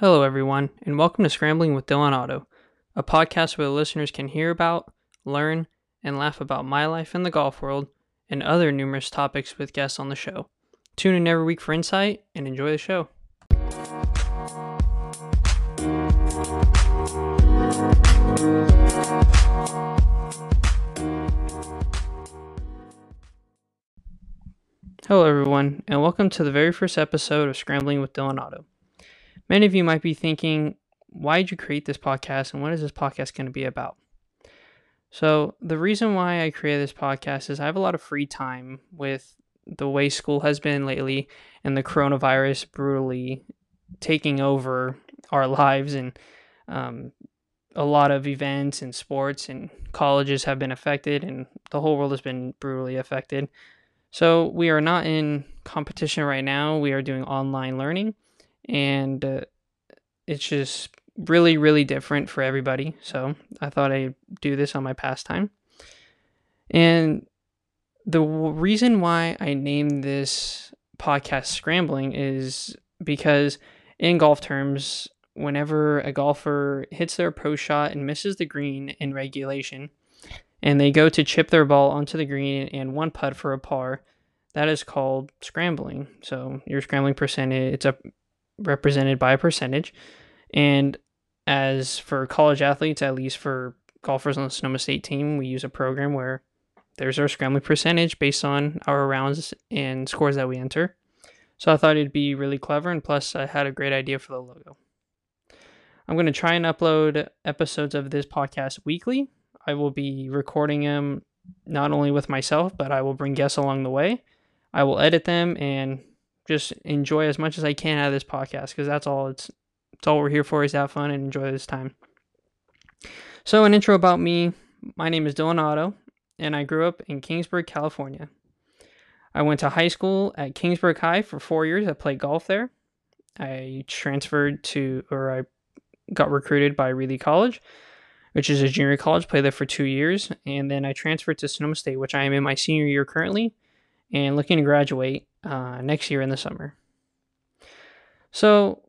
Hello, everyone, and welcome to Scrambling with Dylan Otto, a podcast where the listeners can hear about, learn, and laugh about my life in the golf world and other numerous topics with guests on the show. Tune in every week for insight and enjoy the show. Hello, everyone, and welcome to the very first episode of Scrambling with Dylan Otto. Many of you might be thinking, why did you create this podcast and what is this podcast going to be about? So, the reason why I created this podcast is I have a lot of free time with the way school has been lately and the coronavirus brutally taking over our lives and um, a lot of events and sports and colleges have been affected and the whole world has been brutally affected. So we are not in competition right now. We are doing online learning and uh, it's just really really different for everybody. So I thought I'd do this on my pastime. And the reason why I named this podcast Scrambling is because in golf terms, whenever a golfer hits their pro shot and misses the green in regulation, and they go to chip their ball onto the green and one putt for a par, that is called scrambling. So your scrambling percentage, it's a represented by a percentage. And as for college athletes, at least for golfers on the Sonoma State team, we use a program where there's our scrambling percentage based on our rounds and scores that we enter. So I thought it'd be really clever, and plus, I had a great idea for the logo. I'm going to try and upload episodes of this podcast weekly. I will be recording them not only with myself, but I will bring guests along the way. I will edit them and just enjoy as much as I can out of this podcast because that's all it's it's all we're here for is have fun and enjoy this time. So an intro about me. My name is Dylan Otto, and I grew up in Kingsburg, California. I went to high school at Kingsburg High for four years. I played golf there. I transferred to, or I got recruited by Reedley College, which is a junior college. Played there for two years, and then I transferred to Sonoma State, which I am in my senior year currently, and looking to graduate uh, next year in the summer. So,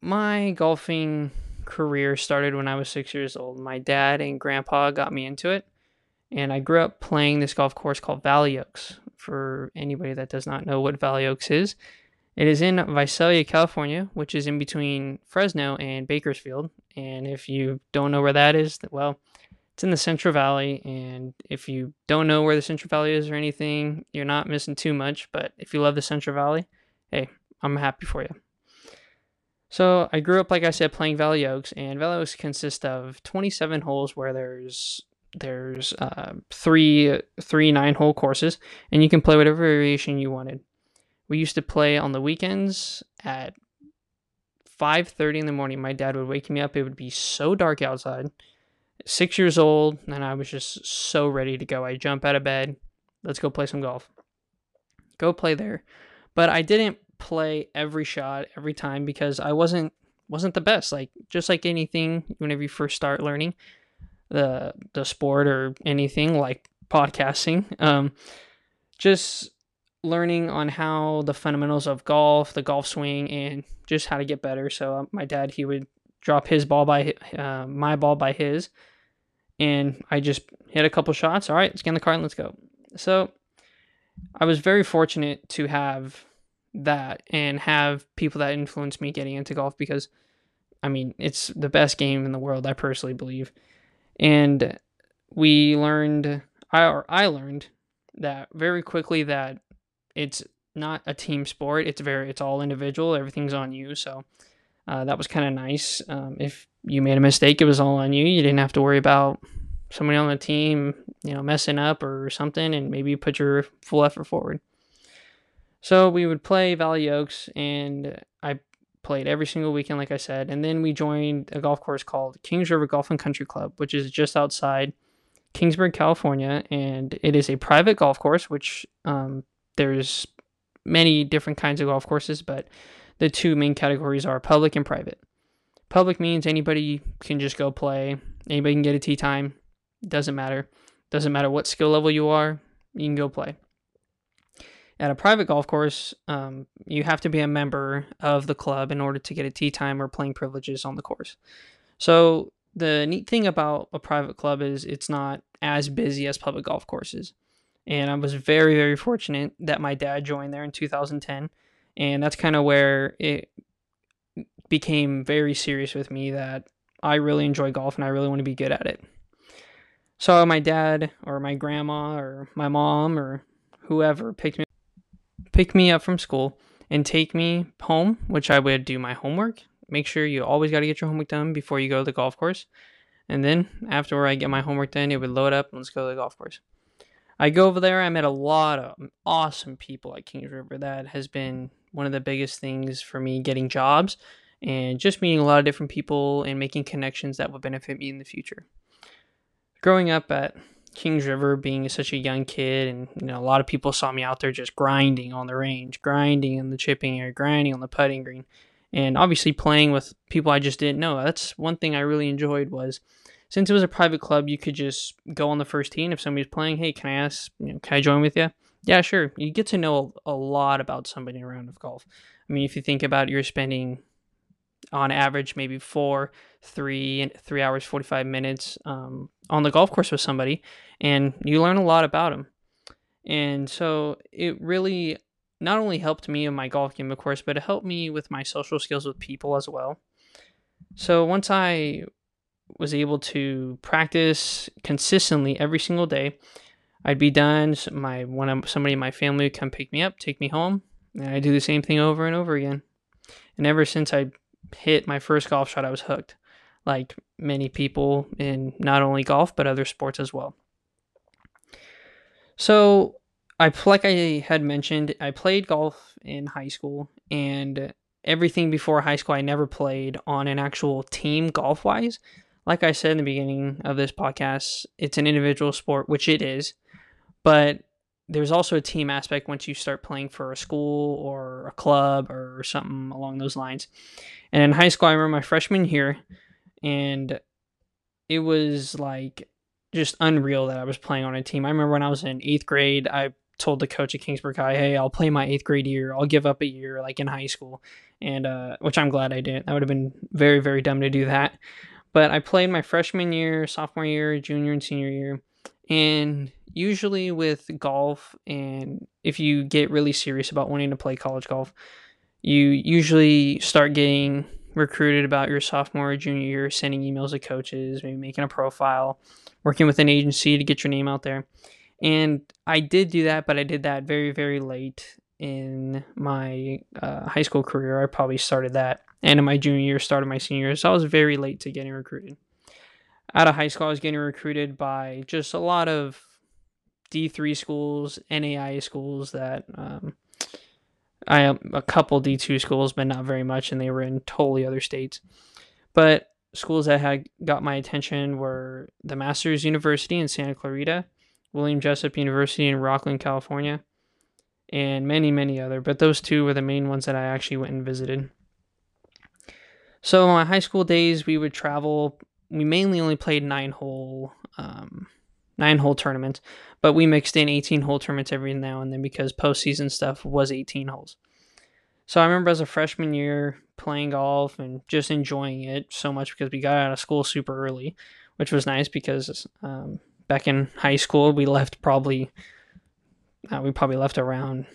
my golfing career started when I was six years old. My dad and grandpa got me into it, and I grew up playing this golf course called Valley Oaks. For anybody that does not know what Valley Oaks is, it is in Visalia, California, which is in between Fresno and Bakersfield. And if you don't know where that is, well, it's in the Central Valley, and if you don't know where the Central Valley is or anything, you're not missing too much. But if you love the Central Valley, hey, I'm happy for you. So I grew up, like I said, playing Valley Oaks, and Valley Oaks consists of 27 holes where there's there's uh, three three nine hole courses, and you can play whatever variation you wanted. We used to play on the weekends at 5:30 in the morning. My dad would wake me up. It would be so dark outside six years old, and I was just so ready to go. I jump out of bed, let's go play some golf. Go play there. But I didn't play every shot every time because I wasn't wasn't the best. Like just like anything, whenever you first start learning the the sport or anything like podcasting, um, just learning on how the fundamentals of golf, the golf swing, and just how to get better. So um, my dad he would drop his ball by uh, my ball by his, and I just hit a couple shots. All right, let's get in the car and let's go. So I was very fortunate to have that and have people that influenced me getting into golf because I mean, it's the best game in the world, I personally believe. And we learned I or I learned that very quickly that it's not a team sport. It's very it's all individual. Everything's on you. So uh, that was kind of nice. Um, if you made a mistake, it was all on you. You didn't have to worry about somebody on the team, you know, messing up or something, and maybe put your full effort forward. So we would play Valley Oaks, and I played every single weekend, like I said. And then we joined a golf course called Kings River Golf and Country Club, which is just outside Kingsburg, California, and it is a private golf course. Which um, there's many different kinds of golf courses, but the two main categories are public and private. Public means anybody can just go play. Anybody can get a tee time. Doesn't matter. Doesn't matter what skill level you are. You can go play. At a private golf course, um, you have to be a member of the club in order to get a tee time or playing privileges on the course. So the neat thing about a private club is it's not as busy as public golf courses. And I was very, very fortunate that my dad joined there in 2010. And that's kind of where it became very serious with me that I really enjoy golf and I really want to be good at it. So my dad or my grandma or my mom or whoever picked me pick me up from school and take me home, which I would do my homework. Make sure you always got to get your homework done before you go to the golf course. And then after I get my homework done, it would load up let's go to the golf course. I go over there. I met a lot of awesome people at Kings River. That has been one of the biggest things for me getting jobs and just meeting a lot of different people and making connections that will benefit me in the future. Growing up at Kings River, being such a young kid, and you know, a lot of people saw me out there just grinding on the range, grinding in the chipping area, grinding on the putting green, and obviously playing with people I just didn't know. That's one thing I really enjoyed was since it was a private club, you could just go on the first tee, and if somebody's playing, hey, can I ask, you know, can I join with you? Yeah, sure. You get to know a lot about somebody around of golf. I mean, if you think about it, you're spending on average maybe four, three, three hours, 45 minutes um, on the golf course with somebody, and you learn a lot about them. And so it really not only helped me in my golf game, of course, but it helped me with my social skills with people as well. So once I was able to practice consistently every single day, I'd be done. My when somebody in my family would come pick me up, take me home, and I do the same thing over and over again. And ever since I hit my first golf shot, I was hooked, like many people in not only golf but other sports as well. So, I like I had mentioned, I played golf in high school, and everything before high school I never played on an actual team golf wise. Like I said in the beginning of this podcast, it's an individual sport, which it is, but there's also a team aspect once you start playing for a school or a club or something along those lines. And in high school, I remember my freshman year, and it was like just unreal that I was playing on a team. I remember when I was in eighth grade, I told the coach at Kingsburg High, "Hey, I'll play my eighth grade year. I'll give up a year, like in high school," and uh, which I'm glad I didn't. That would have been very, very dumb to do that. But I played my freshman year, sophomore year, junior, and senior year, and usually with golf, and if you get really serious about wanting to play college golf, you usually start getting recruited about your sophomore or junior year, sending emails to coaches, maybe making a profile, working with an agency to get your name out there. And I did do that, but I did that very, very late in my uh, high school career. I probably started that, and in my junior year, started my senior year. So I was very late to getting recruited. Out of high school, I was getting recruited by just a lot of D3 schools, NAIA schools that um, I am a couple D2 schools, but not very much, and they were in totally other states. But schools that had got my attention were the Masters University in Santa Clarita, William Jessup University in Rocklin, California, and many, many other. But those two were the main ones that I actually went and visited. So my high school days, we would travel. We mainly only played nine hole, um, nine hole tournaments, but we mixed in 18 hole tournaments every now and then because postseason stuff was 18 holes. So I remember as a freshman year playing golf and just enjoying it so much because we got out of school super early, which was nice because um, back in high school we left probably uh, we probably left around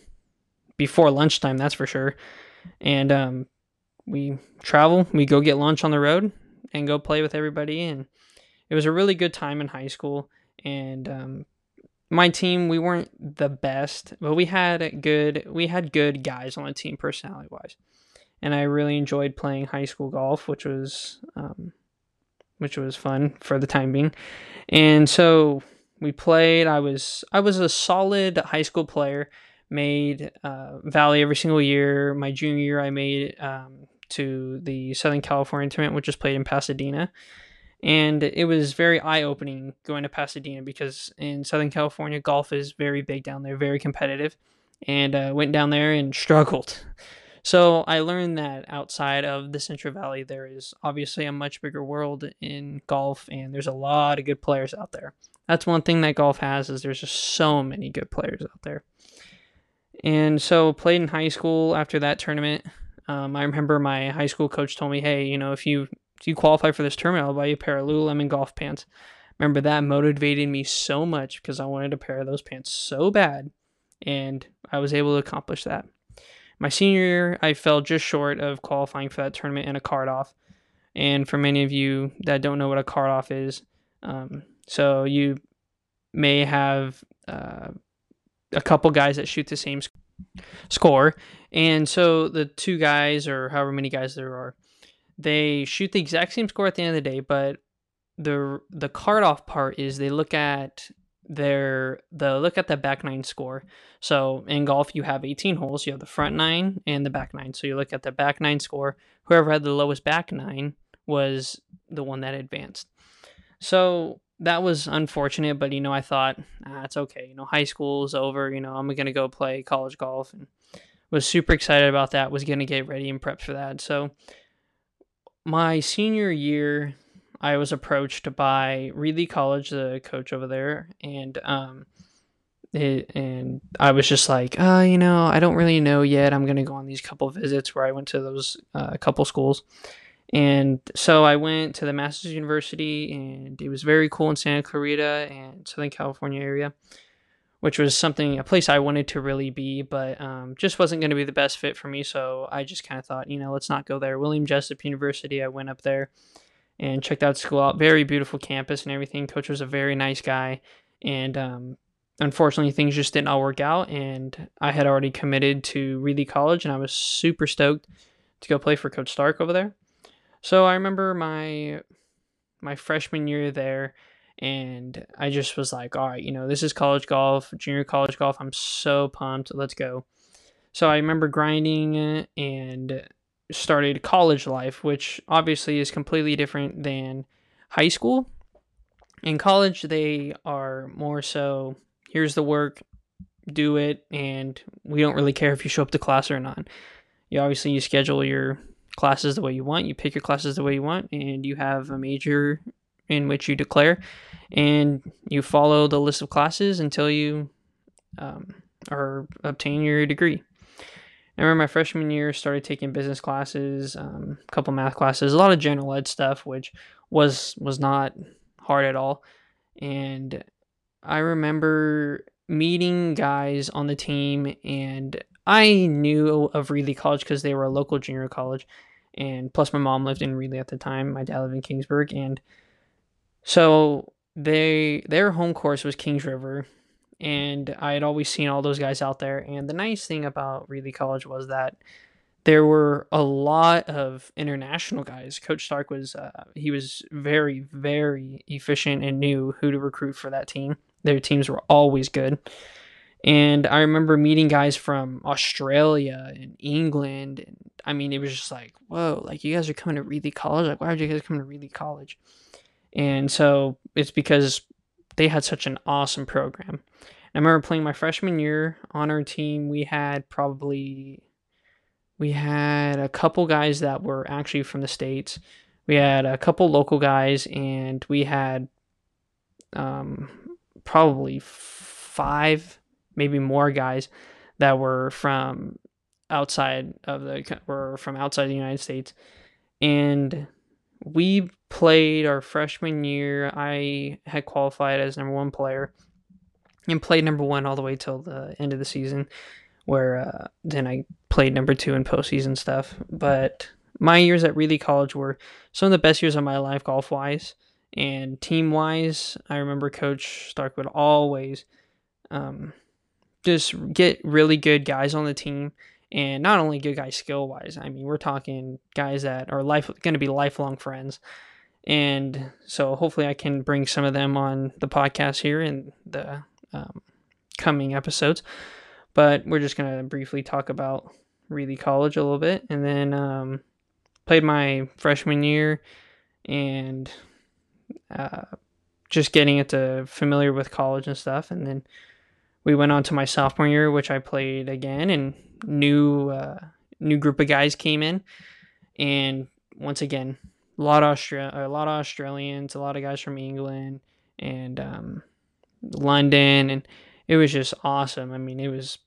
before lunchtime, that's for sure. And um, we travel, we go get lunch on the road and go play with everybody, and it was a really good time in high school. And um, my team we weren't the best, but we had good we had good guys on the team personality wise, and I really enjoyed playing high school golf, which was um, which was fun for the time being, and so we played. I was I was a solid high school player. Made uh, Valley every single year. My junior year, I made um, to the Southern California tournament, which was played in Pasadena and it was very eye-opening going to Pasadena because in Southern California golf is very big down there, very competitive, and uh, went down there and struggled. So I learned that outside of the Central Valley, there is obviously a much bigger world in golf, and there's a lot of good players out there. That's one thing that golf has is there's just so many good players out there. And so played in high school after that tournament. Um, I remember my high school coach told me, "Hey, you know, if you if you qualify for this tournament, I'll buy you a pair of Lululemon golf pants." Remember that motivated me so much because I wanted a pair of those pants so bad, and I was able to accomplish that. My senior year, I fell just short of qualifying for that tournament in a card off. And for many of you that don't know what a card off is, um, so you may have uh, a couple guys that shoot the same score, and so the two guys or however many guys there are, they shoot the exact same score at the end of the day, but the the card off part is they look at their the look at the back nine score. So in golf you have 18 holes, you have the front nine and the back nine. So you look at the back nine score. Whoever had the lowest back nine was the one that advanced. So that was unfortunate, but you know, I thought, ah, it's okay. You know, high school is over. You know, I'm gonna go play college golf, and was super excited about that. Was gonna get ready and prep for that. So my senior year, I was approached by Reedley College, the coach over there, and um, it, and I was just like, uh, you know, I don't really know yet. I'm gonna go on these couple visits where I went to those uh, couple schools, and so I went to the Masters University, and it was very cool in Santa Clarita and Southern California area, which was something a place I wanted to really be, but um, just wasn't going to be the best fit for me. So I just kind of thought, you know, let's not go there. William Jessup University. I went up there and checked out school out. Very beautiful campus and everything. Coach was a very nice guy, and um, unfortunately things just didn't all work out. And I had already committed to Reedley College, and I was super stoked to go play for Coach Stark over there. So I remember my my freshman year there and I just was like, all right, you know, this is college golf, junior college golf. I'm so pumped. Let's go. So I remember grinding and started college life, which obviously is completely different than high school. In college, they are more so here's the work, do it, and we don't really care if you show up to class or not. You obviously you schedule your classes the way you want, you pick your classes the way you want, and you have a major in which you declare, and you follow the list of classes until you um, or obtain your degree. I remember my freshman year started taking business classes, um, a couple math classes, a lot of general ed stuff, which was was not hard at all. And I remember meeting guys on the team, and I knew of Reedley College because they were a local junior college, and plus my mom lived in Reedley at the time. My dad lived in Kingsburg, and so they their home course was Kings River, and I had always seen all those guys out there. And the nice thing about Reedley College was that there were a lot of international guys. Coach Stark was uh, he was very very efficient and knew who to recruit for that team. Their teams were always good. And I remember meeting guys from Australia and England. And I mean, it was just like, whoa, like you guys are coming to Reedley College? Like, why are you guys coming to Reedley College? And so it's because they had such an awesome program. I remember playing my freshman year on our team. We had probably we had a couple guys that were actually from the states. We had a couple local guys, and we had um, probably five, maybe more guys that were from outside of the were from outside the United States, and we played our freshman year. I had qualified as number one player and played number one all the way till the end of the season, where uh, then I played number two in postseason stuff. But my years at Reedley College were some of the best years of my life golf wise and team wise. I remember Coach Stark would always um, just get really good guys on the team and not only good guys skill wise. I mean, we're talking guys that are life going to be lifelong friends. And so hopefully I can bring some of them on the podcast here in the um, coming episodes. But we're just going to briefly talk about Reedley College a little bit. And then um, played my freshman year and uh, just getting it to familiar with college and stuff. And then we went on to my sophomore year, which I played again, and new uh, new group of guys came in, and once again, a lot of Austra- a lot of Australians, a lot of guys from England and um, London, and it was just awesome. I mean, it was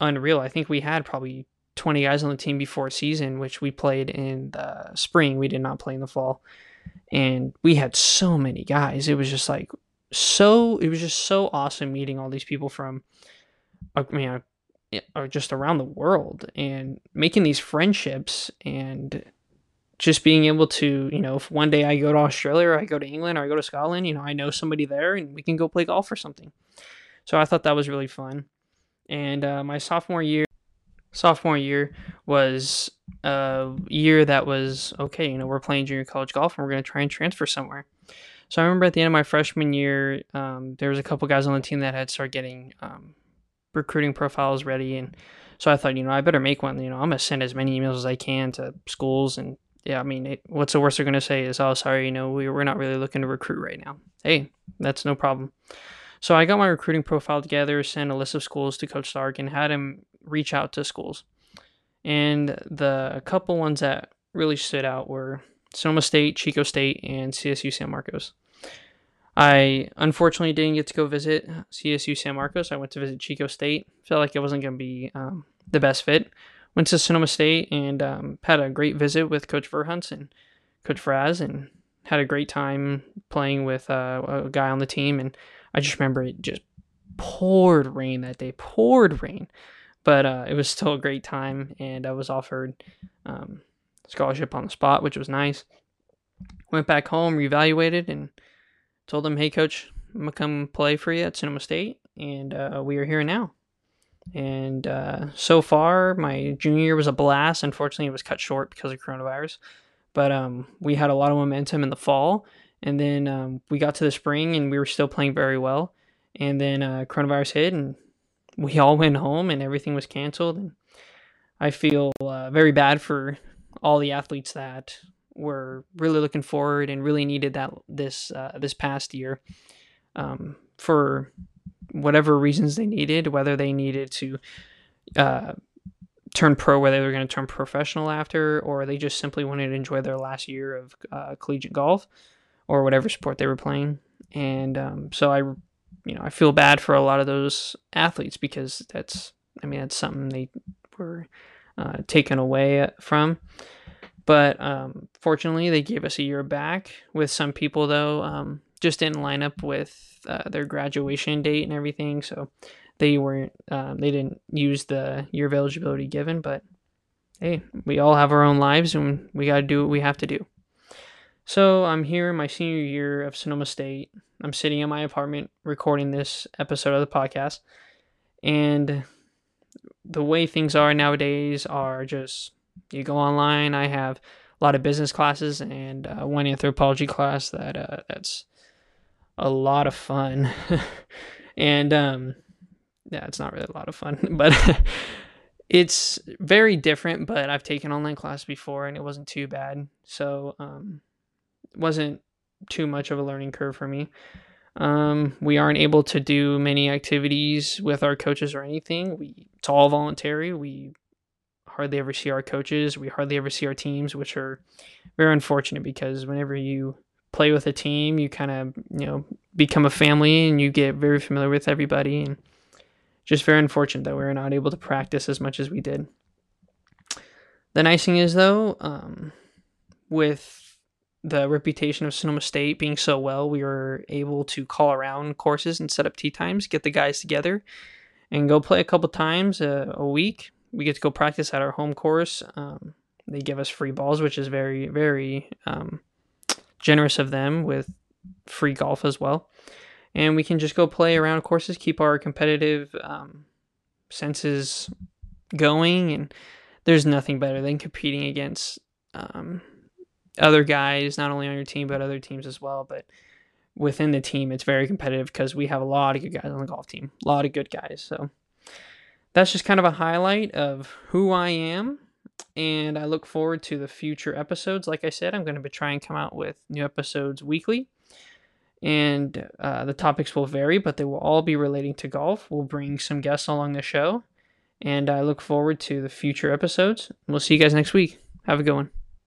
unreal. I think we had probably 20 guys on the team before season, which we played in the spring. We did not play in the fall. And we had so many guys. It was just like so it was just so awesome meeting all these people from I mean or just around the world and making these friendships and just being able to, you know, if one day I go to Australia or I go to England or I go to Scotland, you know, I know somebody there and we can go play golf or something. So I thought that was really fun. And uh, my sophomore year, sophomore year was a year that was okay. You know, we're playing junior college golf and we're going to try and transfer somewhere. So I remember at the end of my freshman year, um, there was a couple guys on the team that had started getting um, recruiting profiles ready, and so I thought, you know, I better make one. You know, I'm gonna send as many emails as I can to schools, and yeah, I mean, it, what's the worst they're gonna say is, oh, sorry, you know, we, we're not really looking to recruit right now. Hey, that's no problem. So I got my recruiting profile together, sent a list of schools to Coach Stark, and had him reach out to schools. And the couple ones that really stood out were Sonoma State, Chico State, and CSU San Marcos. I unfortunately didn't get to go visit CSU San Marcos. I went to visit Chico State. Felt like it wasn't going to be um, the best fit. Went to Sonoma State and um, had a great visit with Coach Verhunts and Coach Fraz and had a great time playing with uh, a guy on the team. And I just remember it just poured rain that day, poured rain. But uh, it was still a great time, and I was offered um, scholarship on the spot, which was nice. Went back home, reevaluated, and told them, "Hey, coach, I'm gonna come play for you at Sonoma State," and uh, we are here now. And uh, so far, my junior year was a blast. Unfortunately, it was cut short because of coronavirus. But um, we had a lot of momentum in the fall, and then um, we got to the spring, and we were still playing very well. And then uh, coronavirus hit, and we all went home, and everything was canceled. And I feel uh, very bad for all the athletes that were really looking forward and really needed that this uh, this past year um, for whatever reasons they needed, whether they needed to uh, turn pro, whether they were going to turn professional after, or they just simply wanted to enjoy their last year of uh, collegiate golf or whatever sport they were playing. And um, so I, you know, I feel bad for a lot of those athletes because that's, I mean, that's something they were uh, taken away from. But um, fortunately, they gave us a year back. With some people, though, um, just didn't line up with uh, their graduation date and everything, so they weren't. Um, they didn't use the year of eligibility given. But hey, we all have our own lives, and we got to do what we have to do. So I'm here in my senior year of Sonoma State. I'm sitting in my apartment recording this episode of the podcast, and the way things are nowadays are just you go online. I have a lot of business classes and uh, one anthropology class that uh, that's a lot of fun. and um, yeah, it's not really a lot of fun, but it's very different. But I've taken online class before and it wasn't too bad, so um, it wasn't too much of a learning curve for me. Um, we aren't able to do many activities with our coaches or anything. We it's all voluntary. We hardly ever see our coaches. We hardly ever see our teams, which are very unfortunate because whenever you play with a team, you kind of, you know, become a family and you get very familiar with everybody. And just very unfortunate that we were not able to practice as much as we did. The nice thing is, though, um, with the reputation of Sonoma State being so well, we were able to call around courses and set up tee times, get the guys together, and go play a couple times a, a week we get to go practice at our home course. Um, they give us free balls, which is very, very um, generous of them with free golf as well. And we can just go play around courses, keep our competitive um, senses going. And there's nothing better than competing against um, other guys, not only on your team, but other teams as well. But within the team, it's very competitive because we have a lot of good guys on the golf team, a lot of good guys. So that's just kind of a highlight of who I am. And I look forward to the future episodes. Like I said, I'm going to be trying to come out with new episodes weekly. And uh, the topics will vary, but they will all be relating to golf. We'll bring some guests along the show. And I look forward to the future episodes. We'll see you guys next week. Have a good one.